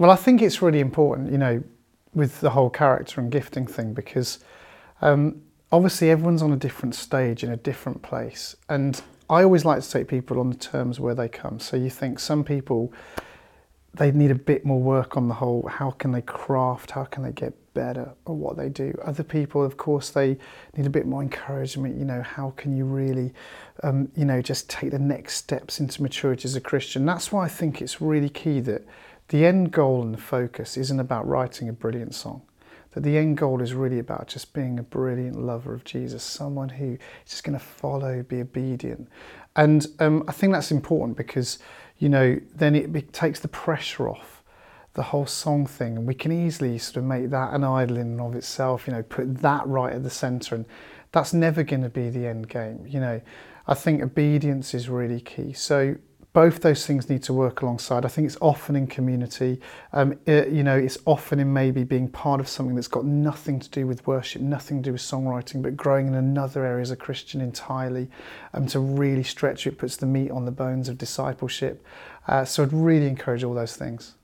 Well, I think it's really important, you know, with the whole character and gifting thing because um, obviously everyone's on a different stage in a different place. And I always like to take people on the terms where they come. So you think some people, they need a bit more work on the whole how can they craft, how can they get better at what they do. Other people, of course, they need a bit more encouragement. You know, how can you really, um, you know, just take the next steps into maturity as a Christian? That's why I think it's really key that the end goal and the focus isn't about writing a brilliant song. That the end goal is really about just being a brilliant lover of Jesus, someone who is just going to follow, be obedient. And um, I think that's important because, you know, then it takes the pressure off the whole song thing and we can easily sort of make that an idol in and of itself you know put that right at the center and that's never going to be the end game you know i think obedience is really key so both those things need to work alongside. I think it's often in community. Um, it, you know, it's often in maybe being part of something that's got nothing to do with worship, nothing to do with songwriting, but growing in another area as a Christian entirely. Um, to really stretch it puts the meat on the bones of discipleship. Uh, so I'd really encourage all those things.